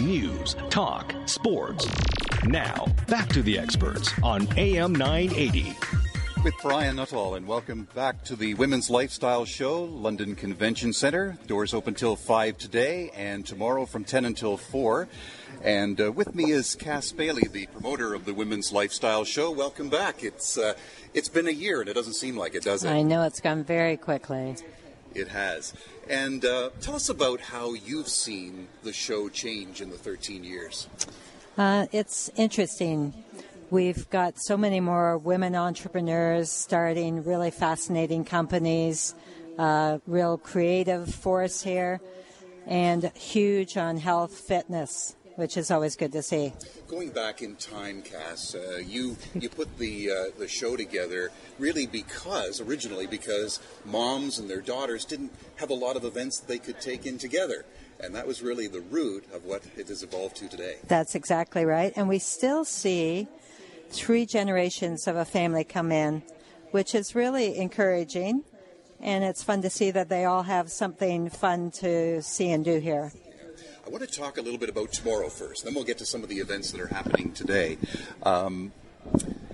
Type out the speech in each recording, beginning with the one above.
News, talk, sports. Now, back to the experts on AM 980 with Brian Nuttall, and welcome back to the Women's Lifestyle Show, London Convention Centre. Doors open till 5 today and tomorrow from 10 until 4. And uh, with me is Cass Bailey, the promoter of the Women's Lifestyle Show. Welcome back. It's uh, it's been a year, and it doesn't seem like it, does it? I know it's gone very quickly. It has. And uh, tell us about how you've seen the show change in the 13 years. Uh, it's interesting. We've got so many more women entrepreneurs starting really fascinating companies, uh, real creative force here, and huge on health, fitness, which is always good to see. Going back in time, Cass, uh, you you put the uh, the show together really because originally because moms and their daughters didn't have a lot of events that they could take in together. And that was really the root of what it has evolved to today. That's exactly right. And we still see three generations of a family come in, which is really encouraging. And it's fun to see that they all have something fun to see and do here. I want to talk a little bit about tomorrow first, then we'll get to some of the events that are happening today. Um,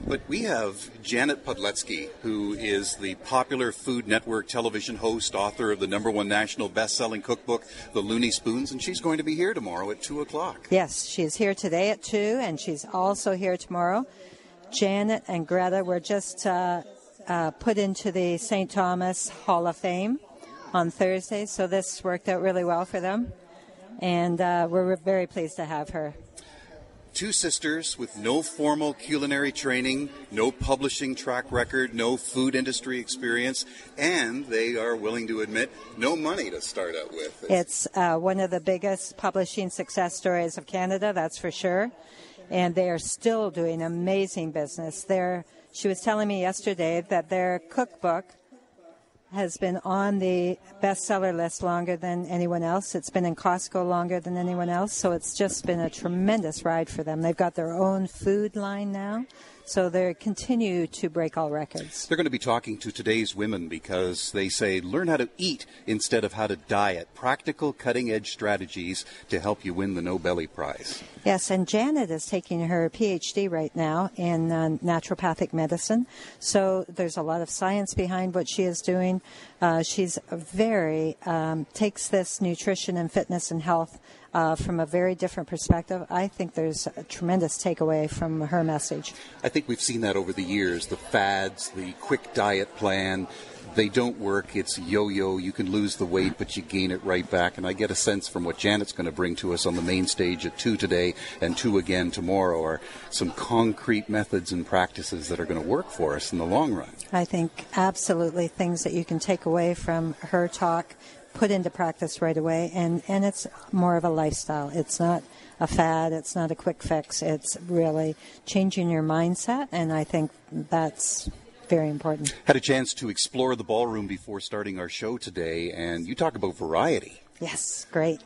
but we have Janet Podleski, who is the popular Food Network television host, author of the number one national best-selling cookbook, The Looney Spoons, and she's going to be here tomorrow at 2 o'clock. Yes, she's here today at 2, and she's also here tomorrow. Janet and Greta were just uh, uh, put into the St. Thomas Hall of Fame on Thursday, so this worked out really well for them, and uh, we're very pleased to have her two sisters with no formal culinary training, no publishing track record, no food industry experience, and they are willing to admit no money to start out with. It's, uh, one of the biggest publishing success stories of Canada, that's for sure. And they are still doing amazing business. They're, she was telling me yesterday that their cookbook has been on the bestseller list longer than anyone else. It's been in Costco longer than anyone else, so it's just been a tremendous ride for them. They've got their own food line now. So they continue to break all records. They're going to be talking to today's women because they say learn how to eat instead of how to diet. Practical, cutting edge strategies to help you win the Nobel Prize. Yes, and Janet is taking her PhD right now in uh, naturopathic medicine. So there's a lot of science behind what she is doing. Uh, she's very, um, takes this nutrition and fitness and health uh, from a very different perspective. I think there's a tremendous takeaway from her message. I think we've seen that over the years the fads, the quick diet plan. They don't work. It's yo yo. You can lose the weight, but you gain it right back. And I get a sense from what Janet's going to bring to us on the main stage at 2 today and 2 again tomorrow are some concrete methods and practices that are going to work for us in the long run. I think absolutely things that you can take away from her talk put into practice right away, and, and it's more of a lifestyle. It's not a fad, it's not a quick fix, it's really changing your mindset, and I think that's very important. Had a chance to explore the ballroom before starting our show today, and you talk about variety. Yes, great.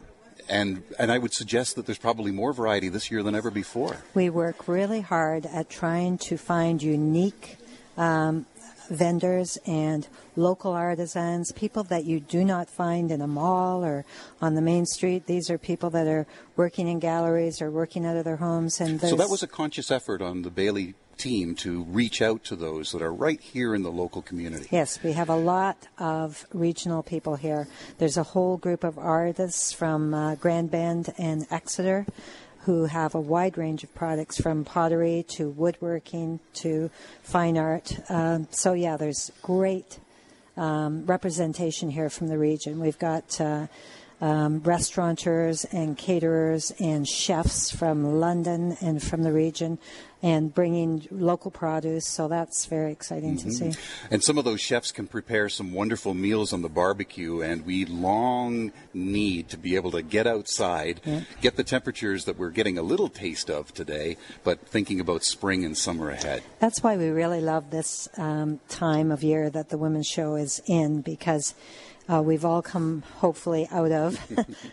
And and I would suggest that there's probably more variety this year than ever before. We work really hard at trying to find unique um, vendors and local artisans, people that you do not find in a mall or on the main street. These are people that are working in galleries or working out of their homes. And so that was a conscious effort on the Bailey team to reach out to those that are right here in the local community. Yes, we have a lot of regional people here. There's a whole group of artists from uh, Grand Bend and Exeter who have a wide range of products from pottery to woodworking to fine art. Um, so, yeah, there's great um, representation here from the region. We've got uh, um, restaurateurs and caterers and chefs from London and from the region and bringing local produce. So that's very exciting mm-hmm. to see. And some of those chefs can prepare some wonderful meals on the barbecue, and we long need to be able to get outside, yeah. get the temperatures that we're getting a little taste of today, but thinking about spring and summer ahead. That's why we really love this um, time of year that the Women's Show is in because uh, we've all come hopefully out of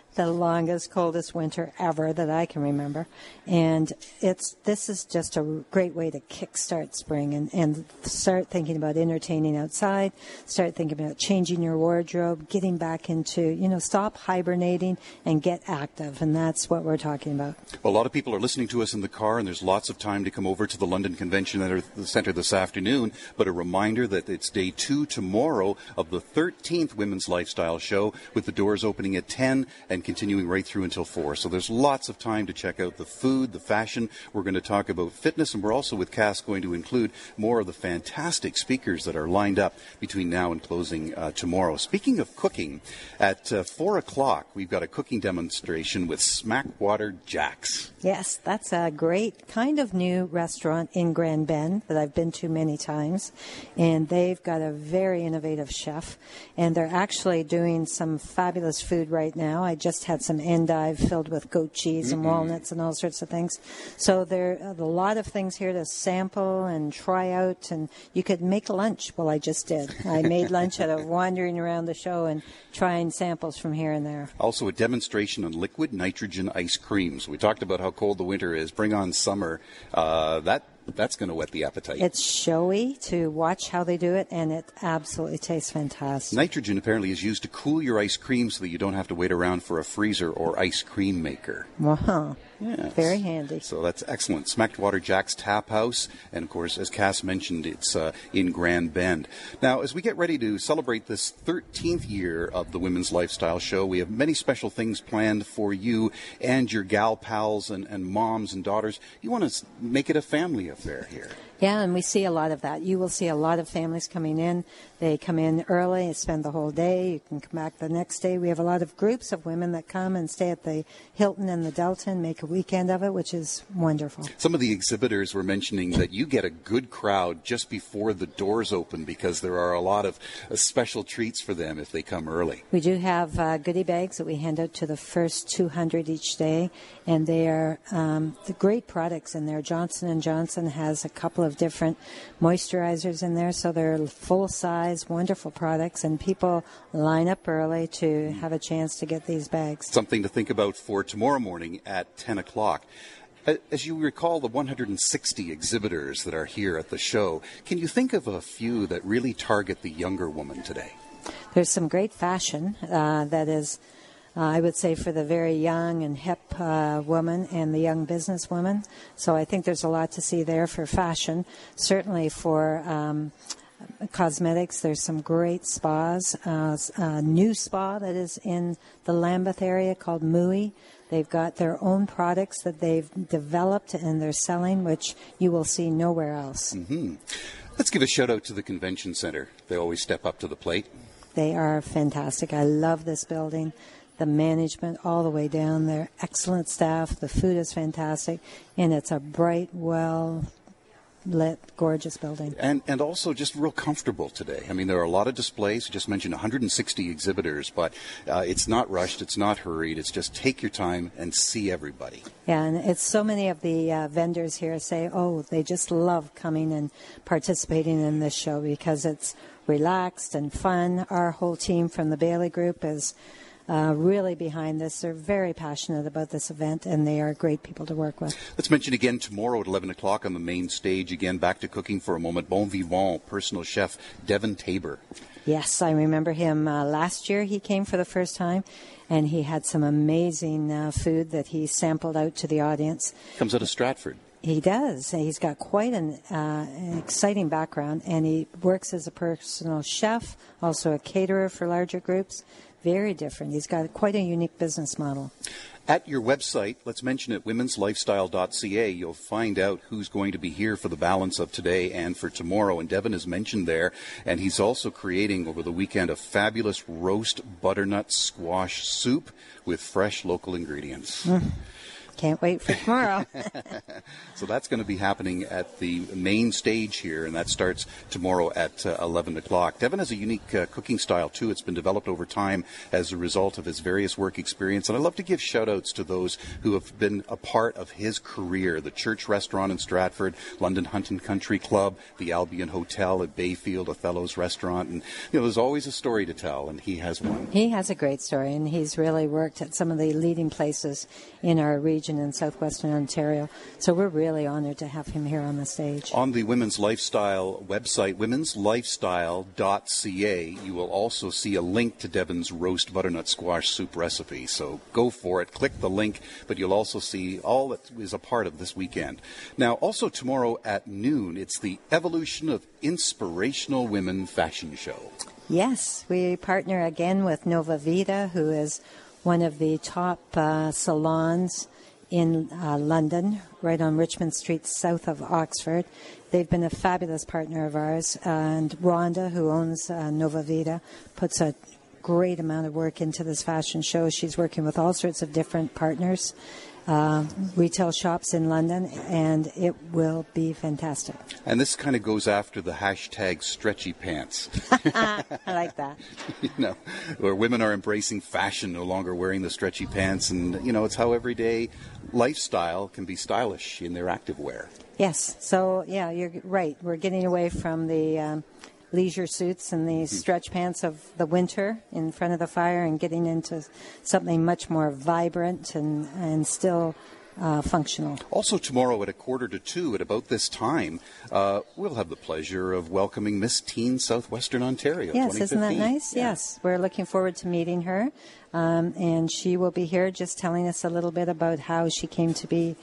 the longest, coldest winter ever that I can remember. And it's this is just a great way to kickstart spring and, and start thinking about entertaining outside, start thinking about changing your wardrobe, getting back into, you know, stop hibernating and get active. And that's what we're talking about. Well, a lot of people are listening to us in the car, and there's lots of time to come over to the London Convention Center this afternoon. But a reminder that it's day two tomorrow of the 13th Women's Lifestyle Show, with the doors opening at 10 and continuing right through until 4. So there's lots of time to check out the food, the fashion. We're going to talk about fitness, and we're also with Cass going to include more of the fantastic speakers that are lined up between now and closing uh, tomorrow. Speaking of cooking, at uh, 4 o'clock, we've got a cooking demonstration with Smackwater Jacks. Yes, that's a great kind of new restaurant in Grand Bend that I've been to many times. And they've got a very innovative chef. And they're actually doing some fabulous food right now. I just had some endive filled with goat cheese mm-hmm. and walnuts and all sorts of things. So there are a lot of things here to sample and try out. And you could make lunch. Well, I just did. I made lunch out of wandering around the show and trying samples from here and there. Also, a demonstration on liquid nitrogen ice creams. We talked about how cold the winter is. Bring on summer. Uh, that that's going to whet the appetite. It's showy to watch how they do it, and it absolutely tastes fantastic. Nitrogen apparently is used to cool your ice cream so that you don't have to wait around for a freezer or ice cream maker. Wow. Yes. Very handy. So that's excellent. Smackwater Jack's Tap House, and of course, as Cass mentioned, it's uh, in Grand Bend. Now, as we get ready to celebrate this 13th year of the Women's Lifestyle Show, we have many special things planned for you and your gal pals and, and moms and daughters. You want to make it a family affair here. Yeah, and we see a lot of that. You will see a lot of families coming in. They come in early and spend the whole day. You can come back the next day. We have a lot of groups of women that come and stay at the Hilton and the Delta and make a weekend of it, which is wonderful. Some of the exhibitors were mentioning that you get a good crowd just before the doors open because there are a lot of uh, special treats for them if they come early. We do have uh, goodie bags that we hand out to the first 200 each day, and they are um, the great products in there. Johnson and Johnson has a couple of of different moisturizers in there, so they're full size, wonderful products, and people line up early to have a chance to get these bags. Something to think about for tomorrow morning at 10 o'clock. As you recall the 160 exhibitors that are here at the show, can you think of a few that really target the younger woman today? There's some great fashion uh, that is uh, I would say for the very young and hip uh, woman and the young businesswoman. So I think there's a lot to see there for fashion. Certainly for um, cosmetics, there's some great spas. Uh, a new spa that is in the Lambeth area called Mui. They've got their own products that they've developed and they're selling, which you will see nowhere else. Mm-hmm. Let's give a shout out to the convention center. They always step up to the plate. They are fantastic. I love this building the management all the way down there. Excellent staff. The food is fantastic, and it's a bright, well lit, gorgeous building. And and also just real comfortable today. I mean, there are a lot of displays. You just mentioned 160 exhibitors, but uh, it's not rushed, it's not hurried. It's just take your time and see everybody. Yeah, and it's so many of the uh, vendors here say, oh, they just love coming and participating in this show because it's relaxed and fun. Our whole team from the Bailey Group is uh, really behind this. They're very passionate about this event, and they are great people to work with. Let's mention again tomorrow at 11 o'clock on the main stage. Again, back to cooking for a moment. Bon vivant personal chef Devin Tabor. Yes, I remember him uh, last year. He came for the first time, and he had some amazing uh, food that he sampled out to the audience. Comes out of Stratford. He does. He's got quite an, uh, an, exciting background, and he works as a personal chef, also a caterer for larger groups very different. He's got quite a unique business model. At your website, let's mention it, womenslifestyle.ca, you'll find out who's going to be here for the balance of today and for tomorrow. And Devin is mentioned there. And he's also creating over the weekend a fabulous roast butternut squash soup with fresh local ingredients. Mm. Can't wait for tomorrow. so that's going to be happening at the main stage here, and that starts tomorrow at uh, 11 o'clock. Devin has a unique uh, cooking style, too. It's been developed over time as a result of his various work experience, and I love to give shout outs to those who have been a part of his career the Church Restaurant in Stratford, London Hunt and Country Club, the Albion Hotel at Bayfield, Othello's Restaurant, and you know, there's always a story to tell, and he has one. He has a great story, and he's really worked at some of the leading places in our region in southwestern Ontario. So we're really honored to have him here on the stage. On the Women's Lifestyle website, women'slifestyle.ca, you will also see a link to Devin's roast butternut squash soup recipe. So go for it, click the link, but you'll also see all that is a part of this weekend. Now, also tomorrow at noon, it's the Evolution of Inspirational Women fashion show. Yes, we partner again with Nova Vita, who is one of the top uh, salons in uh, London, right on Richmond Street, south of Oxford. They've been a fabulous partner of ours, and Rhonda, who owns uh, Nova Vita, puts a great amount of work into this fashion show. She's working with all sorts of different partners uh, retail shops in London, and it will be fantastic. And this kind of goes after the hashtag stretchy pants. I like that. you know, where women are embracing fashion, no longer wearing the stretchy pants, and you know, it's how everyday lifestyle can be stylish in their active wear. Yes. So yeah, you're right. We're getting away from the. Um, leisure suits and the hmm. stretch pants of the winter in front of the fire and getting into something much more vibrant and, and still uh, functional. Also, tomorrow at a quarter to two, at about this time, uh, we'll have the pleasure of welcoming Miss Teen Southwestern Ontario. Yes, isn't that nice? Yeah. Yes, we're looking forward to meeting her. Um, and she will be here just telling us a little bit about how she came to be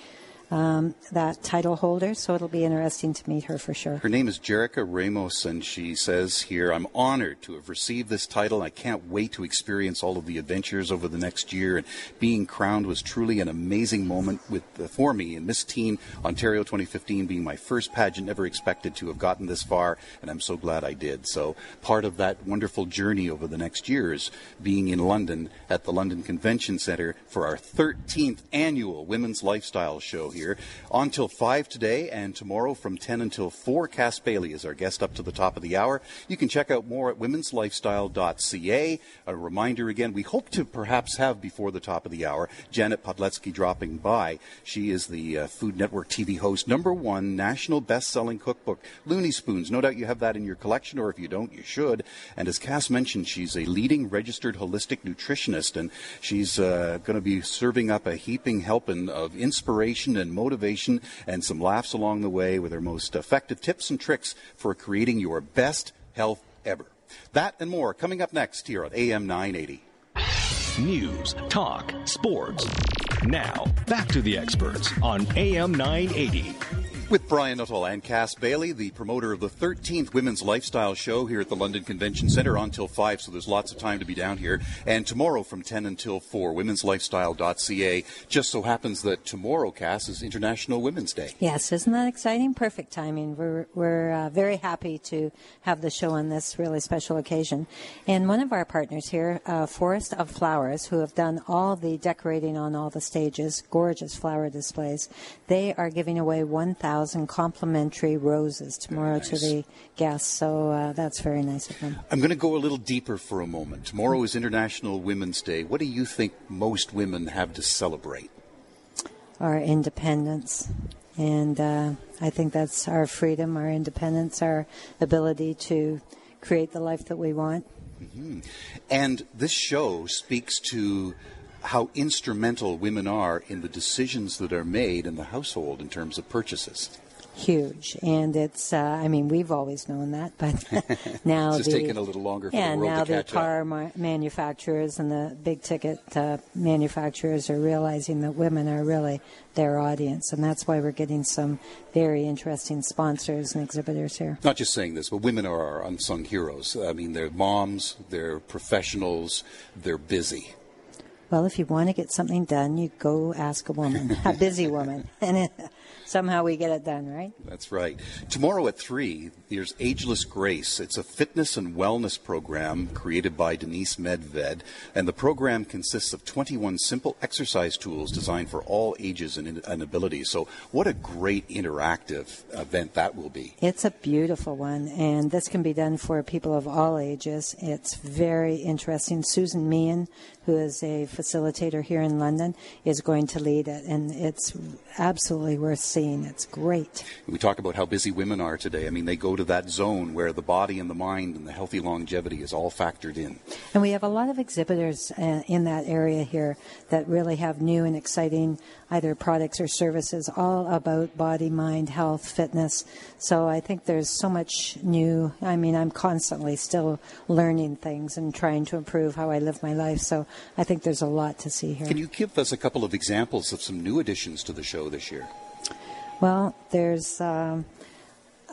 um, that title holder, so it'll be interesting to meet her for sure. Her name is Jerica Ramos, and she says here, I'm honored to have received this title. I can't wait to experience all of the adventures over the next year, and being crowned was truly an amazing moment with, uh, for me. And Miss Teen Ontario 2015 being my first pageant, never expected to have gotten this far, and I'm so glad I did. So part of that wonderful journey over the next years being in London at the London Convention Centre for our 13th annual Women's Lifestyle Show here. On till 5 today and tomorrow from 10 until 4. Cass Bailey is our guest up to the top of the hour. You can check out more at womenslifestyle.ca. A reminder again, we hope to perhaps have before the top of the hour Janet Podleski dropping by. She is the uh, Food Network TV host, number one national best selling cookbook, Looney Spoons. No doubt you have that in your collection, or if you don't, you should. And as Cass mentioned, she's a leading registered holistic nutritionist, and she's uh, going to be serving up a heaping helping of inspiration and and motivation and some laughs along the way with our most effective tips and tricks for creating your best health ever. That and more coming up next here on AM 980. News, talk, sports. Now, back to the experts on AM 980. With Brian Nuttall and Cass Bailey, the promoter of the 13th Women's Lifestyle Show here at the London Convention Centre until 5, so there's lots of time to be down here. And tomorrow from 10 until 4, womenslifestyle.ca. Just so happens that tomorrow, Cass, is International Women's Day. Yes, isn't that exciting? Perfect timing. We're, we're uh, very happy to have the show on this really special occasion. And one of our partners here, uh, Forest of Flowers, who have done all the decorating on all the stages, gorgeous flower displays, they are giving away 1,000 thousand complimentary roses tomorrow nice. to the guests. So uh, that's very nice of them. I'm going to go a little deeper for a moment. Tomorrow is International Women's Day. What do you think most women have to celebrate? Our independence. And uh, I think that's our freedom, our independence, our ability to create the life that we want. Mm-hmm. And this show speaks to how instrumental women are in the decisions that are made in the household in terms of purchases. Huge, and it's. Uh, I mean, we've always known that, but now it's the, taking a little longer for yeah, the world now to the car ma- manufacturers and the big ticket uh, manufacturers are realizing that women are really their audience, and that's why we're getting some very interesting sponsors and exhibitors here. Not just saying this, but women are our unsung heroes. I mean, they're moms, they're professionals, they're busy well, if you want to get something done, you go ask a woman, a busy woman. And it, somehow we get it done, right? That's right. Tomorrow at 3, there's Ageless Grace. It's a fitness and wellness program created by Denise Medved, and the program consists of 21 simple exercise tools designed for all ages and, and abilities. So, what a great interactive event that will be. It's a beautiful one, and this can be done for people of all ages. It's very interesting. Susan Meehan, who is a facilitator here in London, is going to lead it, and it's absolutely worth seeing. It's great. We talk about how busy women are today. I mean, they go to that zone where the body and the mind and the healthy longevity is all factored in. And we have a lot of exhibitors uh, in that area here that really have new and exciting either products or services all about body, mind, health, fitness. So I think there's so much new. I mean, I'm constantly still learning things and trying to improve how I live my life. So I think there's a lot to see here. Can you give us a couple of examples of some new additions to the show this year? Well, there's um,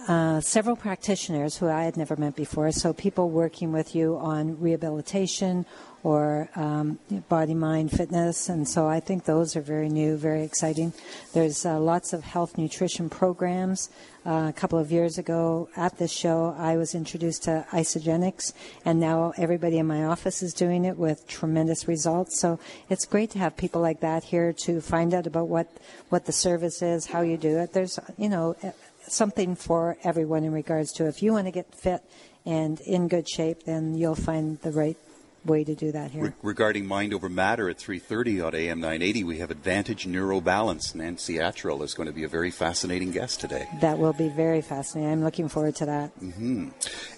uh, several practitioners who I had never met before. So people working with you on rehabilitation or um, body, mind, fitness. And so I think those are very new, very exciting. There's uh, lots of health nutrition programs. Uh, a couple of years ago at this show, I was introduced to Isagenix, and now everybody in my office is doing it with tremendous results. So it's great to have people like that here to find out about what, what the service is, how you do it. There's, you know, something for everyone in regards to if you want to get fit and in good shape, then you'll find the right way to do that here. Re- regarding Mind Over Matter at 3.30 on AM 980, we have Advantage Neurobalance. Nancy Attrell is going to be a very fascinating guest today. That will be very fascinating. I'm looking forward to that. Mm-hmm.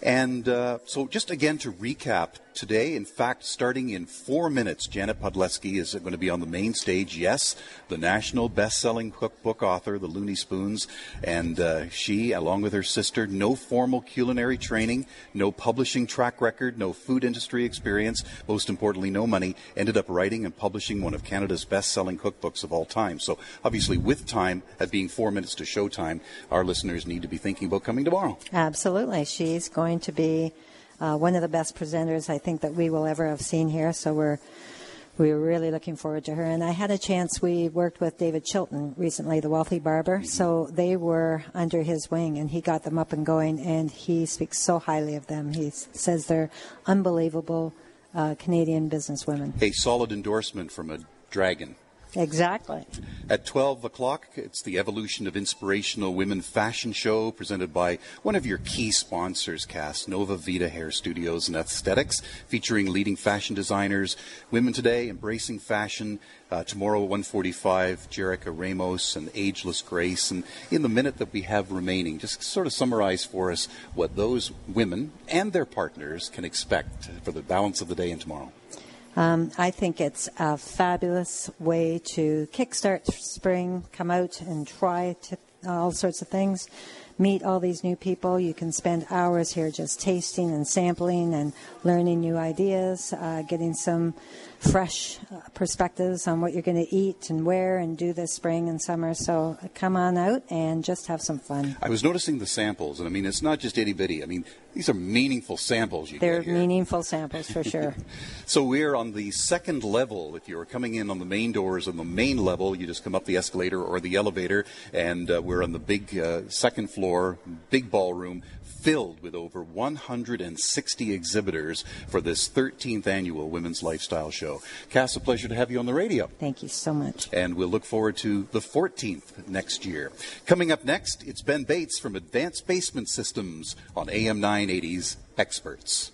And uh, so just again to recap, today. In fact, starting in four minutes, Janet Podleski is going to be on the main stage. Yes, the national best-selling cookbook author, The Looney Spoons, and uh, she, along with her sister, no formal culinary training, no publishing track record, no food industry experience, most importantly, no money, ended up writing and publishing one of Canada's best-selling cookbooks of all time. So, obviously, with time, at being four minutes to showtime, our listeners need to be thinking about coming tomorrow. Absolutely, she's going to be uh, one of the best presenters I think that we will ever have seen here. So we're we're really looking forward to her. And I had a chance. We worked with David Chilton recently, the wealthy barber. So they were under his wing, and he got them up and going. And he speaks so highly of them. He says they're unbelievable uh, Canadian businesswomen. A solid endorsement from a dragon. Exactly. At 12 o'clock, it's the Evolution of Inspirational Women fashion show presented by one of your key sponsors, Cass Nova Vita Hair Studios and Aesthetics, featuring leading fashion designers, women today embracing fashion. Uh, tomorrow, 145, Jerica Ramos and Ageless Grace. And in the minute that we have remaining, just sort of summarize for us what those women and their partners can expect for the balance of the day and tomorrow. Um, I think it's a fabulous way to kickstart spring, come out and try to, all sorts of things, meet all these new people. You can spend hours here just tasting and sampling and learning new ideas, uh, getting some fresh uh, perspectives on what you're going to eat and wear and do this spring and summer. So come on out and just have some fun. I was noticing the samples, and I mean, it's not just itty bitty. I mean, these are meaningful samples. You They're meaningful samples for sure. so we're on the second level. If you're coming in on the main doors on the main level, you just come up the escalator or the elevator, and uh, we're on the big uh, second floor, big ballroom filled with over 160 exhibitors for this 13th annual Women's Lifestyle Show. Cass, a pleasure to have you on the radio. Thank you so much. And we'll look forward to the 14th next year. Coming up next, it's Ben Bates from Advanced Basement Systems on AM 980's Experts.